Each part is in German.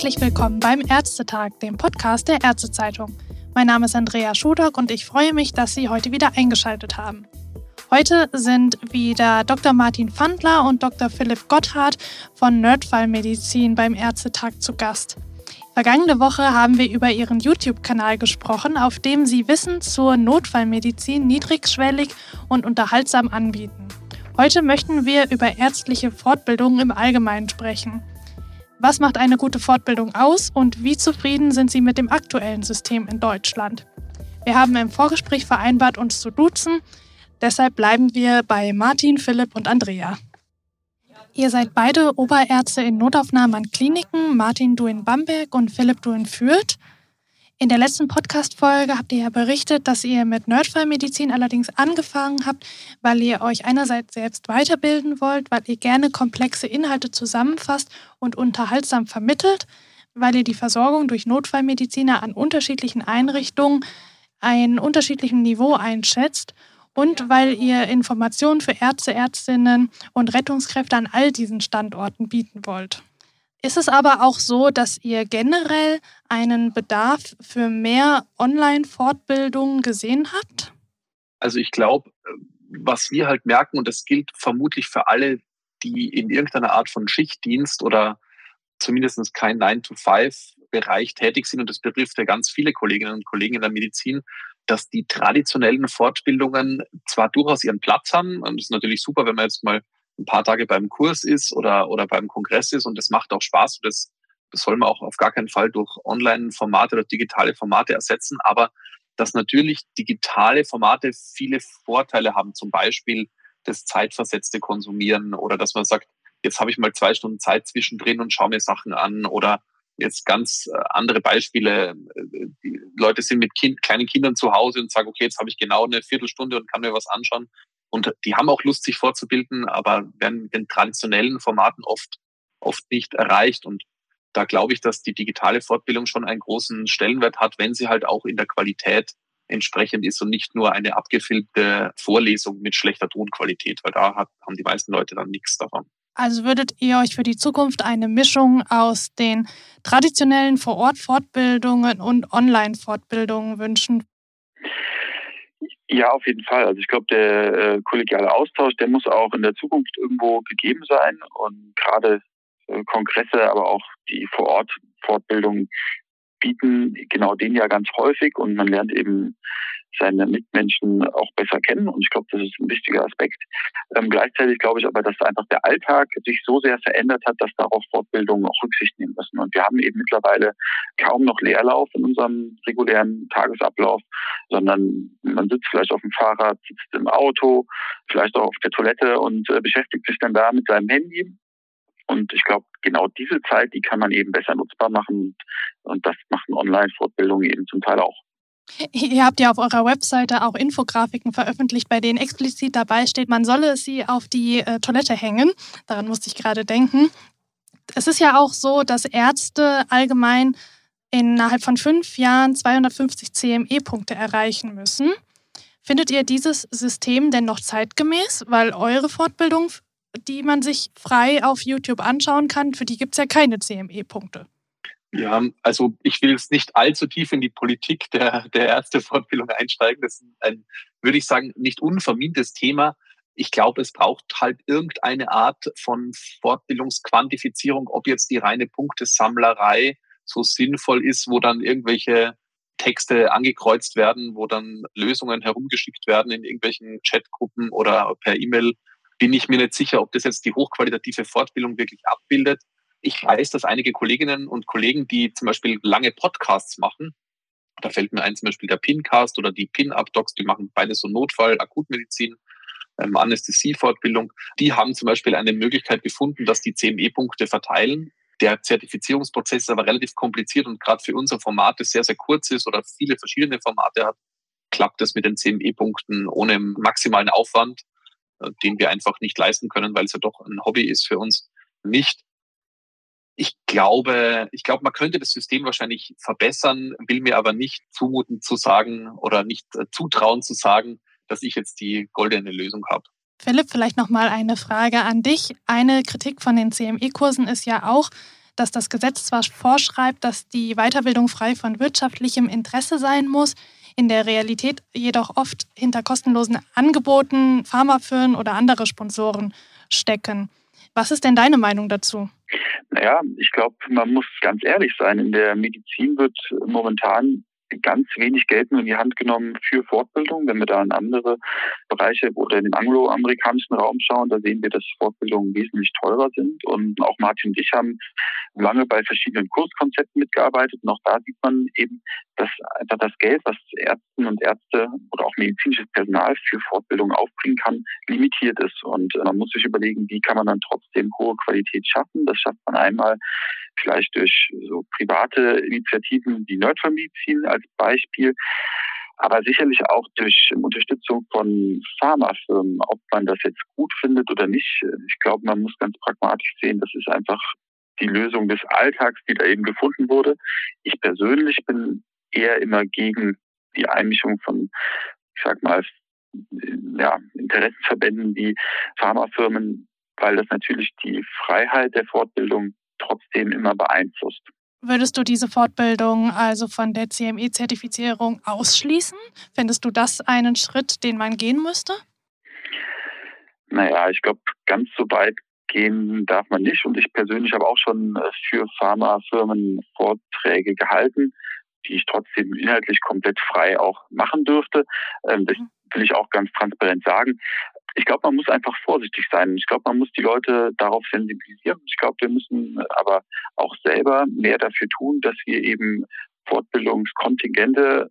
Herzlich willkommen beim Ärztetag, dem Podcast der Ärztezeitung. Mein Name ist Andrea Schudock und ich freue mich, dass Sie heute wieder eingeschaltet haben. Heute sind wieder Dr. Martin Pfandler und Dr. Philipp Gotthard von Nerdfallmedizin beim Ärztetag zu Gast. Vergangene Woche haben wir über Ihren YouTube-Kanal gesprochen, auf dem Sie Wissen zur Notfallmedizin niedrigschwellig und unterhaltsam anbieten. Heute möchten wir über ärztliche Fortbildungen im Allgemeinen sprechen. Was macht eine gute Fortbildung aus und wie zufrieden sind Sie mit dem aktuellen System in Deutschland? Wir haben im Vorgespräch vereinbart, uns zu duzen. Deshalb bleiben wir bei Martin, Philipp und Andrea. Ihr seid beide Oberärzte in Notaufnahmen an Kliniken, Martin du in Bamberg und Philipp du in Fürth. In der letzten Podcast-Folge habt ihr ja berichtet, dass ihr mit Nerdfallmedizin allerdings angefangen habt, weil ihr euch einerseits selbst weiterbilden wollt, weil ihr gerne komplexe Inhalte zusammenfasst und unterhaltsam vermittelt, weil ihr die Versorgung durch Notfallmediziner an unterschiedlichen Einrichtungen ein unterschiedlichen Niveau einschätzt und weil ihr Informationen für Ärzte, Ärztinnen und Rettungskräfte an all diesen Standorten bieten wollt. Ist es aber auch so, dass ihr generell einen Bedarf für mehr Online-Fortbildungen gesehen habt? Also ich glaube, was wir halt merken, und das gilt vermutlich für alle, die in irgendeiner Art von Schichtdienst oder zumindest kein 9-to-5-Bereich tätig sind, und das betrifft ja ganz viele Kolleginnen und Kollegen in der Medizin, dass die traditionellen Fortbildungen zwar durchaus ihren Platz haben, und das ist natürlich super, wenn man jetzt mal ein paar Tage beim Kurs ist oder, oder beim Kongress ist und das macht auch Spaß. Und das, das soll man auch auf gar keinen Fall durch Online-Formate oder digitale Formate ersetzen. Aber dass natürlich digitale Formate viele Vorteile haben, zum Beispiel das zeitversetzte Konsumieren oder dass man sagt, jetzt habe ich mal zwei Stunden Zeit zwischendrin und schaue mir Sachen an oder jetzt ganz äh, andere Beispiele. Äh, die Leute sind mit kind, kleinen Kindern zu Hause und sagen, okay, jetzt habe ich genau eine Viertelstunde und kann mir was anschauen. Und die haben auch Lust, sich fortzubilden, aber werden mit den traditionellen Formaten oft, oft nicht erreicht. Und da glaube ich, dass die digitale Fortbildung schon einen großen Stellenwert hat, wenn sie halt auch in der Qualität entsprechend ist und nicht nur eine abgefilmte Vorlesung mit schlechter Tonqualität, weil da hat, haben die meisten Leute dann nichts davon. Also würdet ihr euch für die Zukunft eine Mischung aus den traditionellen Vor-Ort-Fortbildungen und Online-Fortbildungen wünschen? Ja, auf jeden Fall. Also ich glaube, der äh, kollegiale Austausch, der muss auch in der Zukunft irgendwo gegeben sein. Und gerade äh, Kongresse, aber auch die Vor-Ort-Fortbildungen bieten genau den ja ganz häufig und man lernt eben seine Mitmenschen auch besser kennen. Und ich glaube, das ist ein wichtiger Aspekt. Ähm, gleichzeitig glaube ich aber, dass einfach der Alltag sich so sehr verändert hat, dass darauf Fortbildungen auch Rücksicht nehmen müssen. Und wir haben eben mittlerweile kaum noch Leerlauf in unserem regulären Tagesablauf, sondern man sitzt vielleicht auf dem Fahrrad, sitzt im Auto, vielleicht auch auf der Toilette und äh, beschäftigt sich dann da mit seinem Handy. Und ich glaube, genau diese Zeit, die kann man eben besser nutzbar machen. Und das machen Online-Fortbildungen eben zum Teil auch. Ihr habt ja auf eurer Webseite auch Infografiken veröffentlicht, bei denen explizit dabei steht, man solle sie auf die äh, Toilette hängen. Daran musste ich gerade denken. Es ist ja auch so, dass Ärzte allgemein innerhalb von fünf Jahren 250 CME-Punkte erreichen müssen. Findet ihr dieses System denn noch zeitgemäß? Weil eure Fortbildung, die man sich frei auf YouTube anschauen kann, für die gibt es ja keine CME-Punkte. Ja, also ich will jetzt nicht allzu tief in die Politik der, der Ärztefortbildung einsteigen. Das ist ein, würde ich sagen, nicht unvermintes Thema. Ich glaube, es braucht halt irgendeine Art von Fortbildungsquantifizierung, ob jetzt die reine Punktesammlerei so sinnvoll ist, wo dann irgendwelche Texte angekreuzt werden, wo dann Lösungen herumgeschickt werden in irgendwelchen Chatgruppen oder per E-Mail. Bin ich mir nicht sicher, ob das jetzt die hochqualitative Fortbildung wirklich abbildet. Ich weiß, dass einige Kolleginnen und Kollegen, die zum Beispiel lange Podcasts machen, da fällt mir ein zum Beispiel der Pincast oder die Pin-Up-Docs, die machen beide so Notfall, Akutmedizin, ähm, Anästhesie-Fortbildung. Die haben zum Beispiel eine Möglichkeit gefunden, dass die CME-Punkte verteilen. Der Zertifizierungsprozess ist aber relativ kompliziert und gerade für unser Format, das sehr, sehr kurz ist oder viele verschiedene Formate hat, klappt das mit den CME-Punkten ohne maximalen Aufwand, den wir einfach nicht leisten können, weil es ja doch ein Hobby ist für uns, nicht. Ich glaube, ich glaube, man könnte das System wahrscheinlich verbessern, will mir aber nicht zumuten zu sagen oder nicht äh, zutrauen zu sagen, dass ich jetzt die goldene Lösung habe. Philipp, vielleicht noch mal eine Frage an dich. Eine Kritik von den CME-Kursen ist ja auch, dass das Gesetz zwar vorschreibt, dass die Weiterbildung frei von wirtschaftlichem Interesse sein muss, in der Realität jedoch oft hinter kostenlosen Angeboten Pharmafirmen oder andere Sponsoren stecken. Was ist denn deine Meinung dazu? Naja, ich glaube, man muss ganz ehrlich sein. In der Medizin wird momentan ganz wenig Geld nur in die Hand genommen für Fortbildung. Wenn wir da in andere Bereiche oder in den angloamerikanischen Raum schauen, da sehen wir, dass Fortbildungen wesentlich teurer sind. Und auch Martin und ich haben lange bei verschiedenen Kurskonzepten mitgearbeitet. Und auch da sieht man eben, dass einfach das Geld, was Ärzten und Ärzte oder auch medizinisches Personal für Fortbildung aufbringen kann, limitiert ist. Und man muss sich überlegen, wie kann man dann trotzdem hohe Qualität schaffen. Das schafft man einmal vielleicht durch so private Initiativen wie Nerdfamilien als Beispiel, aber sicherlich auch durch Unterstützung von Pharmafirmen, ob man das jetzt gut findet oder nicht. Ich glaube, man muss ganz pragmatisch sehen, das ist einfach die Lösung des Alltags, die da eben gefunden wurde. Ich persönlich bin eher immer gegen die Einmischung von, ich sag mal, ja, Interessenverbänden wie Pharmafirmen, weil das natürlich die Freiheit der Fortbildung trotzdem immer beeinflusst. Würdest du diese Fortbildung also von der CME-Zertifizierung ausschließen? Findest du das einen Schritt, den man gehen müsste? Naja, ich glaube, ganz so weit gehen darf man nicht. Und ich persönlich habe auch schon äh, für Pharmafirmen Vorträge gehalten, die ich trotzdem inhaltlich komplett frei auch machen dürfte. Ähm, das mhm. will ich auch ganz transparent sagen ich glaube, man muss einfach vorsichtig sein. Ich glaube, man muss die Leute darauf sensibilisieren. Ich glaube, wir müssen aber auch selber mehr dafür tun, dass wir eben Fortbildungskontingente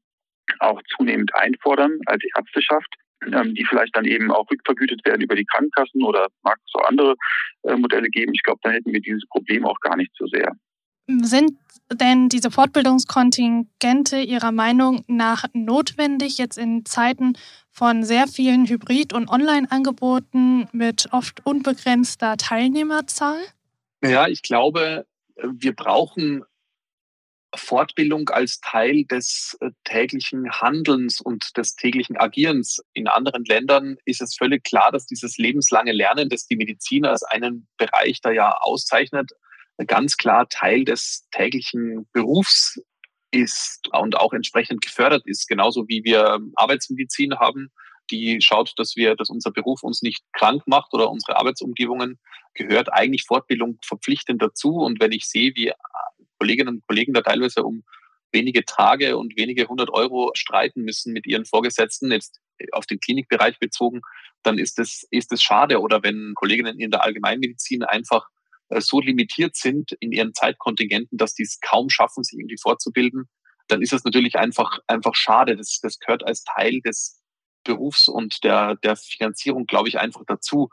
auch zunehmend einfordern als Ärzteschaft, ähm, die vielleicht dann eben auch rückvergütet werden über die Krankenkassen oder mag es auch andere äh, Modelle geben. Ich glaube, dann hätten wir dieses Problem auch gar nicht so sehr. Sind denn diese Fortbildungskontingente Ihrer Meinung nach notwendig jetzt in Zeiten von sehr vielen Hybrid- und Online-Angeboten mit oft unbegrenzter Teilnehmerzahl? Ja, ich glaube, wir brauchen Fortbildung als Teil des äh, täglichen Handelns und des täglichen Agierens. In anderen Ländern ist es völlig klar, dass dieses lebenslange Lernen, das die Mediziner als einen Bereich da ja auszeichnet, ganz klar Teil des täglichen Berufs ist und auch entsprechend gefördert ist. Genauso wie wir Arbeitsmedizin haben, die schaut, dass wir, dass unser Beruf uns nicht krank macht oder unsere Arbeitsumgebungen gehört eigentlich Fortbildung verpflichtend dazu. Und wenn ich sehe, wie Kolleginnen und Kollegen da teilweise um wenige Tage und wenige hundert Euro streiten müssen mit ihren Vorgesetzten, jetzt auf den Klinikbereich bezogen, dann ist es, ist es schade. Oder wenn Kolleginnen in der Allgemeinmedizin einfach so limitiert sind in ihren Zeitkontingenten, dass die es kaum schaffen, sich irgendwie fortzubilden, dann ist es natürlich einfach, einfach schade. Das, das gehört als Teil des Berufs und der, der Finanzierung, glaube ich, einfach dazu.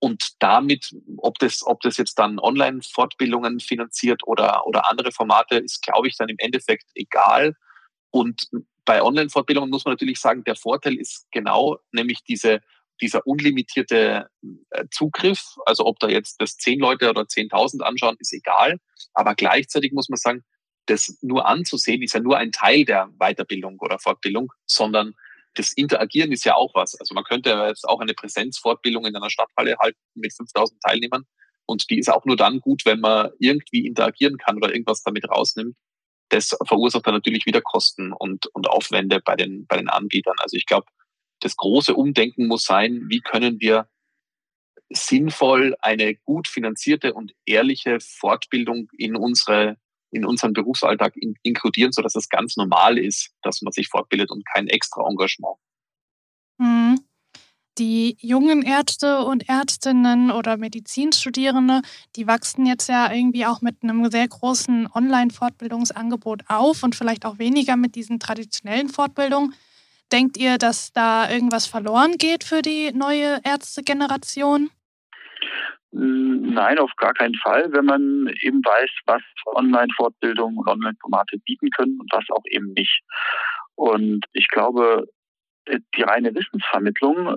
Und damit, ob das, ob das jetzt dann Online-Fortbildungen finanziert oder, oder andere Formate, ist, glaube ich, dann im Endeffekt egal. Und bei Online-Fortbildungen muss man natürlich sagen, der Vorteil ist genau, nämlich diese dieser unlimitierte äh, Zugriff, also ob da jetzt das zehn Leute oder zehntausend anschauen, ist egal. Aber gleichzeitig muss man sagen, das nur anzusehen ist ja nur ein Teil der Weiterbildung oder Fortbildung, sondern das Interagieren ist ja auch was. Also man könnte jetzt auch eine Präsenzfortbildung in einer Stadthalle halten mit 5000 Teilnehmern. Und die ist auch nur dann gut, wenn man irgendwie interagieren kann oder irgendwas damit rausnimmt. Das verursacht dann natürlich wieder Kosten und, und Aufwände bei den, bei den Anbietern. Also ich glaube, das große Umdenken muss sein, wie können wir sinnvoll eine gut finanzierte und ehrliche Fortbildung in unsere in unseren Berufsalltag in, inkludieren, sodass es ganz normal ist, dass man sich fortbildet und kein extra Engagement. Mhm. Die jungen Ärzte und Ärztinnen oder Medizinstudierende, die wachsen jetzt ja irgendwie auch mit einem sehr großen Online-Fortbildungsangebot auf und vielleicht auch weniger mit diesen traditionellen Fortbildungen. Denkt ihr, dass da irgendwas verloren geht für die neue Ärztegeneration? Nein, auf gar keinen Fall, wenn man eben weiß, was Online-Fortbildungen und Online-Formate bieten können und was auch eben nicht. Und ich glaube, die reine Wissensvermittlung,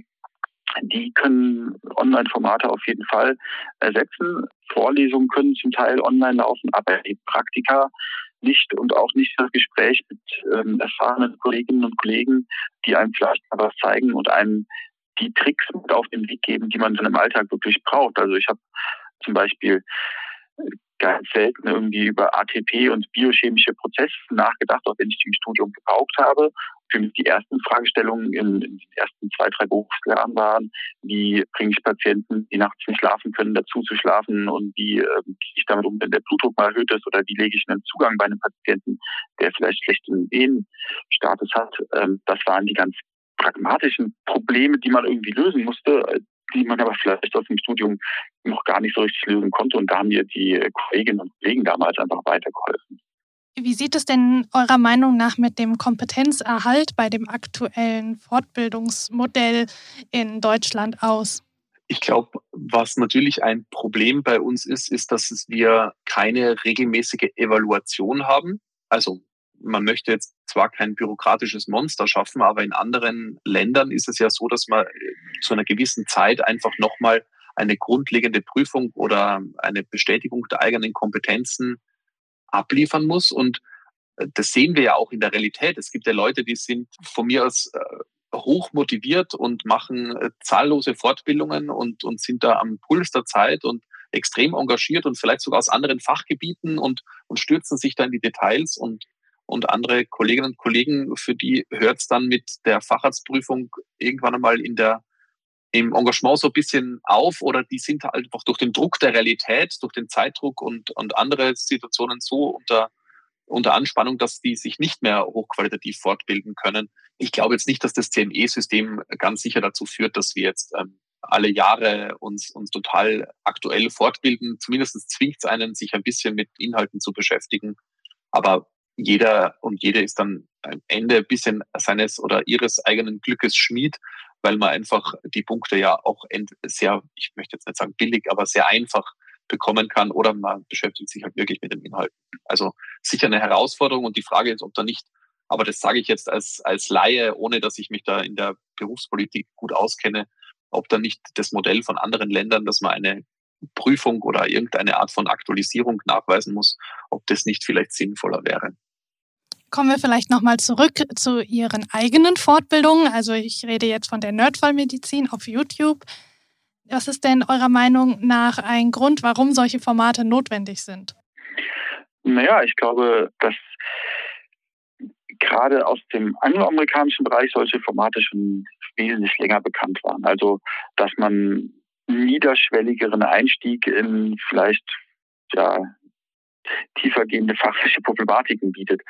die können Online-Formate auf jeden Fall ersetzen. Vorlesungen können zum Teil online laufen, aber die Praktika nicht und auch nicht das Gespräch mit ähm, erfahrenen Kolleginnen und Kollegen, die einem vielleicht was zeigen und einem die Tricks mit auf den Weg geben, die man dann im Alltag wirklich braucht. Also ich habe zum Beispiel ganz selten irgendwie über ATP und biochemische Prozesse nachgedacht, auch wenn ich die im Studium gebraucht habe. Für mich die ersten Fragestellungen in, in den ersten zwei, drei Berufsjahren waren, wie bringe ich Patienten, die nachts nicht schlafen können, dazu zu schlafen und wie äh, gehe ich damit um, wenn der Blutdruck mal erhöht ist oder wie lege ich einen Zugang bei einem Patienten, der vielleicht schlechten Venenstatus hat. Ähm, das waren die ganz pragmatischen Probleme, die man irgendwie lösen musste, die man aber vielleicht aus dem Studium noch gar nicht so richtig lösen konnte. Und da haben mir die Kolleginnen und Kollegen damals einfach weitergeholfen. Wie sieht es denn eurer Meinung nach mit dem Kompetenzerhalt bei dem aktuellen Fortbildungsmodell in Deutschland aus? Ich glaube, was natürlich ein Problem bei uns ist, ist, dass wir keine regelmäßige Evaluation haben. Also man möchte jetzt zwar kein bürokratisches Monster schaffen, aber in anderen Ländern ist es ja so, dass man zu einer gewissen Zeit einfach nochmal eine grundlegende Prüfung oder eine Bestätigung der eigenen Kompetenzen abliefern muss. Und äh, das sehen wir ja auch in der Realität. Es gibt ja Leute, die sind von mir aus äh, hoch motiviert und machen äh, zahllose Fortbildungen und, und sind da am Puls der Zeit und extrem engagiert und vielleicht sogar aus anderen Fachgebieten und, und stürzen sich da in die Details und und andere Kolleginnen und Kollegen, für die hört es dann mit der Facharztprüfung irgendwann einmal in der, im Engagement so ein bisschen auf oder die sind halt einfach durch den Druck der Realität, durch den Zeitdruck und, und andere Situationen so unter, unter Anspannung, dass die sich nicht mehr hochqualitativ fortbilden können. Ich glaube jetzt nicht, dass das CME-System ganz sicher dazu führt, dass wir jetzt ähm, alle Jahre uns, uns total aktuell fortbilden. Zumindest zwingt es einen, sich ein bisschen mit Inhalten zu beschäftigen. Aber jeder und jede ist dann am Ende ein bisschen seines oder ihres eigenen Glückes Schmied, weil man einfach die Punkte ja auch sehr, ich möchte jetzt nicht sagen billig, aber sehr einfach bekommen kann oder man beschäftigt sich halt wirklich mit den Inhalten. Also sicher eine Herausforderung und die Frage ist, ob da nicht, aber das sage ich jetzt als, als Laie, ohne dass ich mich da in der Berufspolitik gut auskenne, ob da nicht das Modell von anderen Ländern, dass man eine Prüfung oder irgendeine Art von Aktualisierung nachweisen muss, ob das nicht vielleicht sinnvoller wäre. Kommen wir vielleicht nochmal zurück zu Ihren eigenen Fortbildungen. Also ich rede jetzt von der Nerdfallmedizin auf YouTube. Was ist denn eurer Meinung nach ein Grund, warum solche Formate notwendig sind? Naja, ich glaube, dass gerade aus dem angloamerikanischen Bereich solche Formate schon wesentlich länger bekannt waren. Also, dass man niederschwelligeren Einstieg in vielleicht ja, tiefergehende fachliche Problematiken bietet.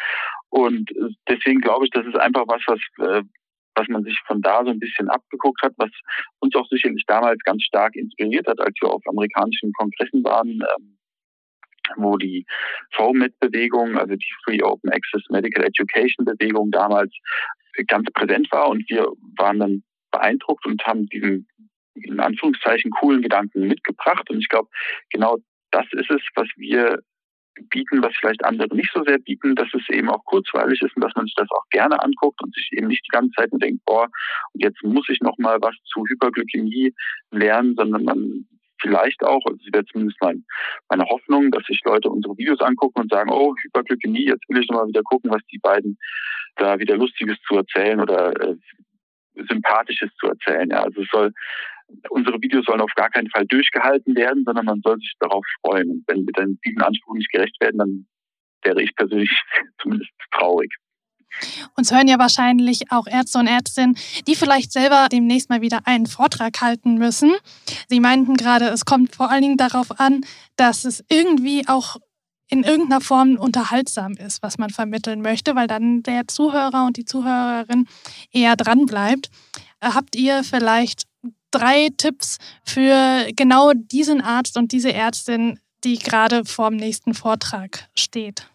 Und äh, deswegen glaube ich, das ist einfach was, was, äh, was man sich von da so ein bisschen abgeguckt hat, was uns auch sicherlich damals ganz stark inspiriert hat, als wir auf amerikanischen Kongressen waren, ähm, wo die VMed-Bewegung, also die Free Open Access Medical Education Bewegung damals ganz präsent war und wir waren dann beeindruckt und haben diesen in Anführungszeichen coolen Gedanken mitgebracht. Und ich glaube, genau das ist es, was wir bieten, was vielleicht andere nicht so sehr bieten, dass es eben auch kurzweilig ist und dass man sich das auch gerne anguckt und sich eben nicht die ganze Zeit denkt, boah, jetzt muss ich noch mal was zu Hyperglykämie lernen, sondern man vielleicht auch, also das wäre zumindest mein, meine Hoffnung, dass sich Leute unsere Videos angucken und sagen, oh, Hyperglykämie, jetzt will ich noch mal wieder gucken, was die beiden da wieder Lustiges zu erzählen oder äh, Sympathisches zu erzählen. Ja, also es soll unsere Videos sollen auf gar keinen Fall durchgehalten werden, sondern man soll sich darauf freuen. Und wenn wir dann diesen Anspruch nicht gerecht werden, dann wäre ich persönlich zumindest traurig. Uns hören ja wahrscheinlich auch Ärzte und Ärztinnen, die vielleicht selber demnächst mal wieder einen Vortrag halten müssen. Sie meinten gerade, es kommt vor allen Dingen darauf an, dass es irgendwie auch in irgendeiner Form unterhaltsam ist, was man vermitteln möchte, weil dann der Zuhörer und die Zuhörerin eher dran bleibt. Habt ihr vielleicht drei Tipps für genau diesen Arzt und diese Ärztin, die gerade vor dem nächsten Vortrag steht?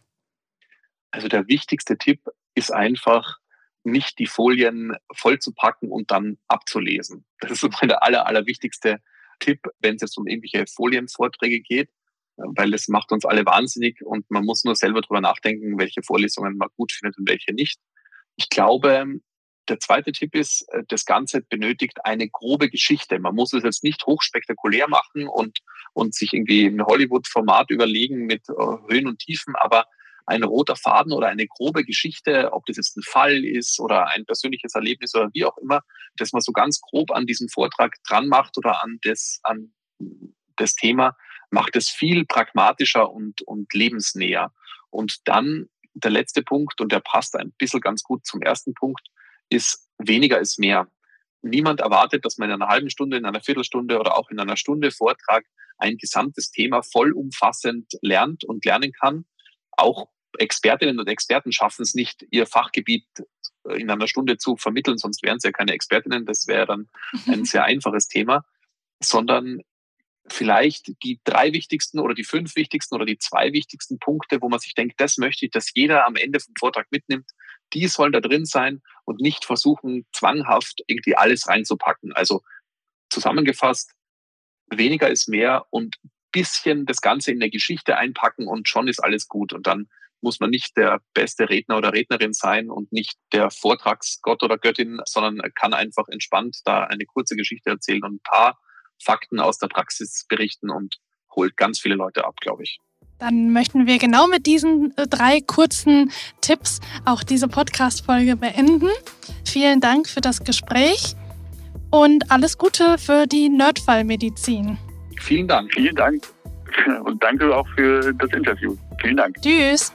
Also der wichtigste Tipp ist einfach, nicht die Folien vollzupacken und dann abzulesen. Das ist so der aller, allerwichtigste Tipp, wenn es jetzt um irgendwelche Folienvorträge geht, weil es macht uns alle wahnsinnig und man muss nur selber drüber nachdenken, welche Vorlesungen man gut findet und welche nicht. Ich glaube, der zweite Tipp ist, äh, das Ganze benötigt eine grobe Geschichte. Man muss es jetzt nicht hochspektakulär machen und, und sich irgendwie ein Hollywood-Format überlegen mit äh, Höhen und Tiefen, aber ein roter Faden oder eine grobe Geschichte, ob das jetzt ein Fall ist oder ein persönliches Erlebnis oder wie auch immer, dass man so ganz grob an diesem Vortrag dran macht oder an das, an das Thema, macht es viel pragmatischer und, und lebensnäher. Und dann der letzte Punkt, und der passt ein bisschen ganz gut zum ersten Punkt, ist weniger ist mehr. Niemand erwartet, dass man in einer halben Stunde, in einer Viertelstunde oder auch in einer Stunde Vortrag ein gesamtes Thema vollumfassend lernt und lernen kann. Auch Expertinnen und Experten schaffen es nicht, ihr Fachgebiet in einer Stunde zu vermitteln, sonst wären sie ja keine Expertinnen. Das wäre dann ein sehr einfaches Thema, sondern vielleicht die drei wichtigsten oder die fünf wichtigsten oder die zwei wichtigsten Punkte, wo man sich denkt, das möchte ich, dass jeder am Ende vom Vortrag mitnimmt, die sollen da drin sein und nicht versuchen, zwanghaft irgendwie alles reinzupacken. Also zusammengefasst, weniger ist mehr und bisschen das Ganze in der Geschichte einpacken und schon ist alles gut. Und dann muss man nicht der beste Redner oder Rednerin sein und nicht der Vortragsgott oder Göttin, sondern kann einfach entspannt da eine kurze Geschichte erzählen und ein paar Fakten aus der Praxis berichten und holt ganz viele Leute ab, glaube ich. Dann möchten wir genau mit diesen äh, drei kurzen Tipps auch diese Podcast-Folge beenden. Vielen Dank für das Gespräch und alles Gute für die Nerdfallmedizin. Vielen Dank. Vielen Dank und danke auch für das Interview. Vielen Dank. Tschüss.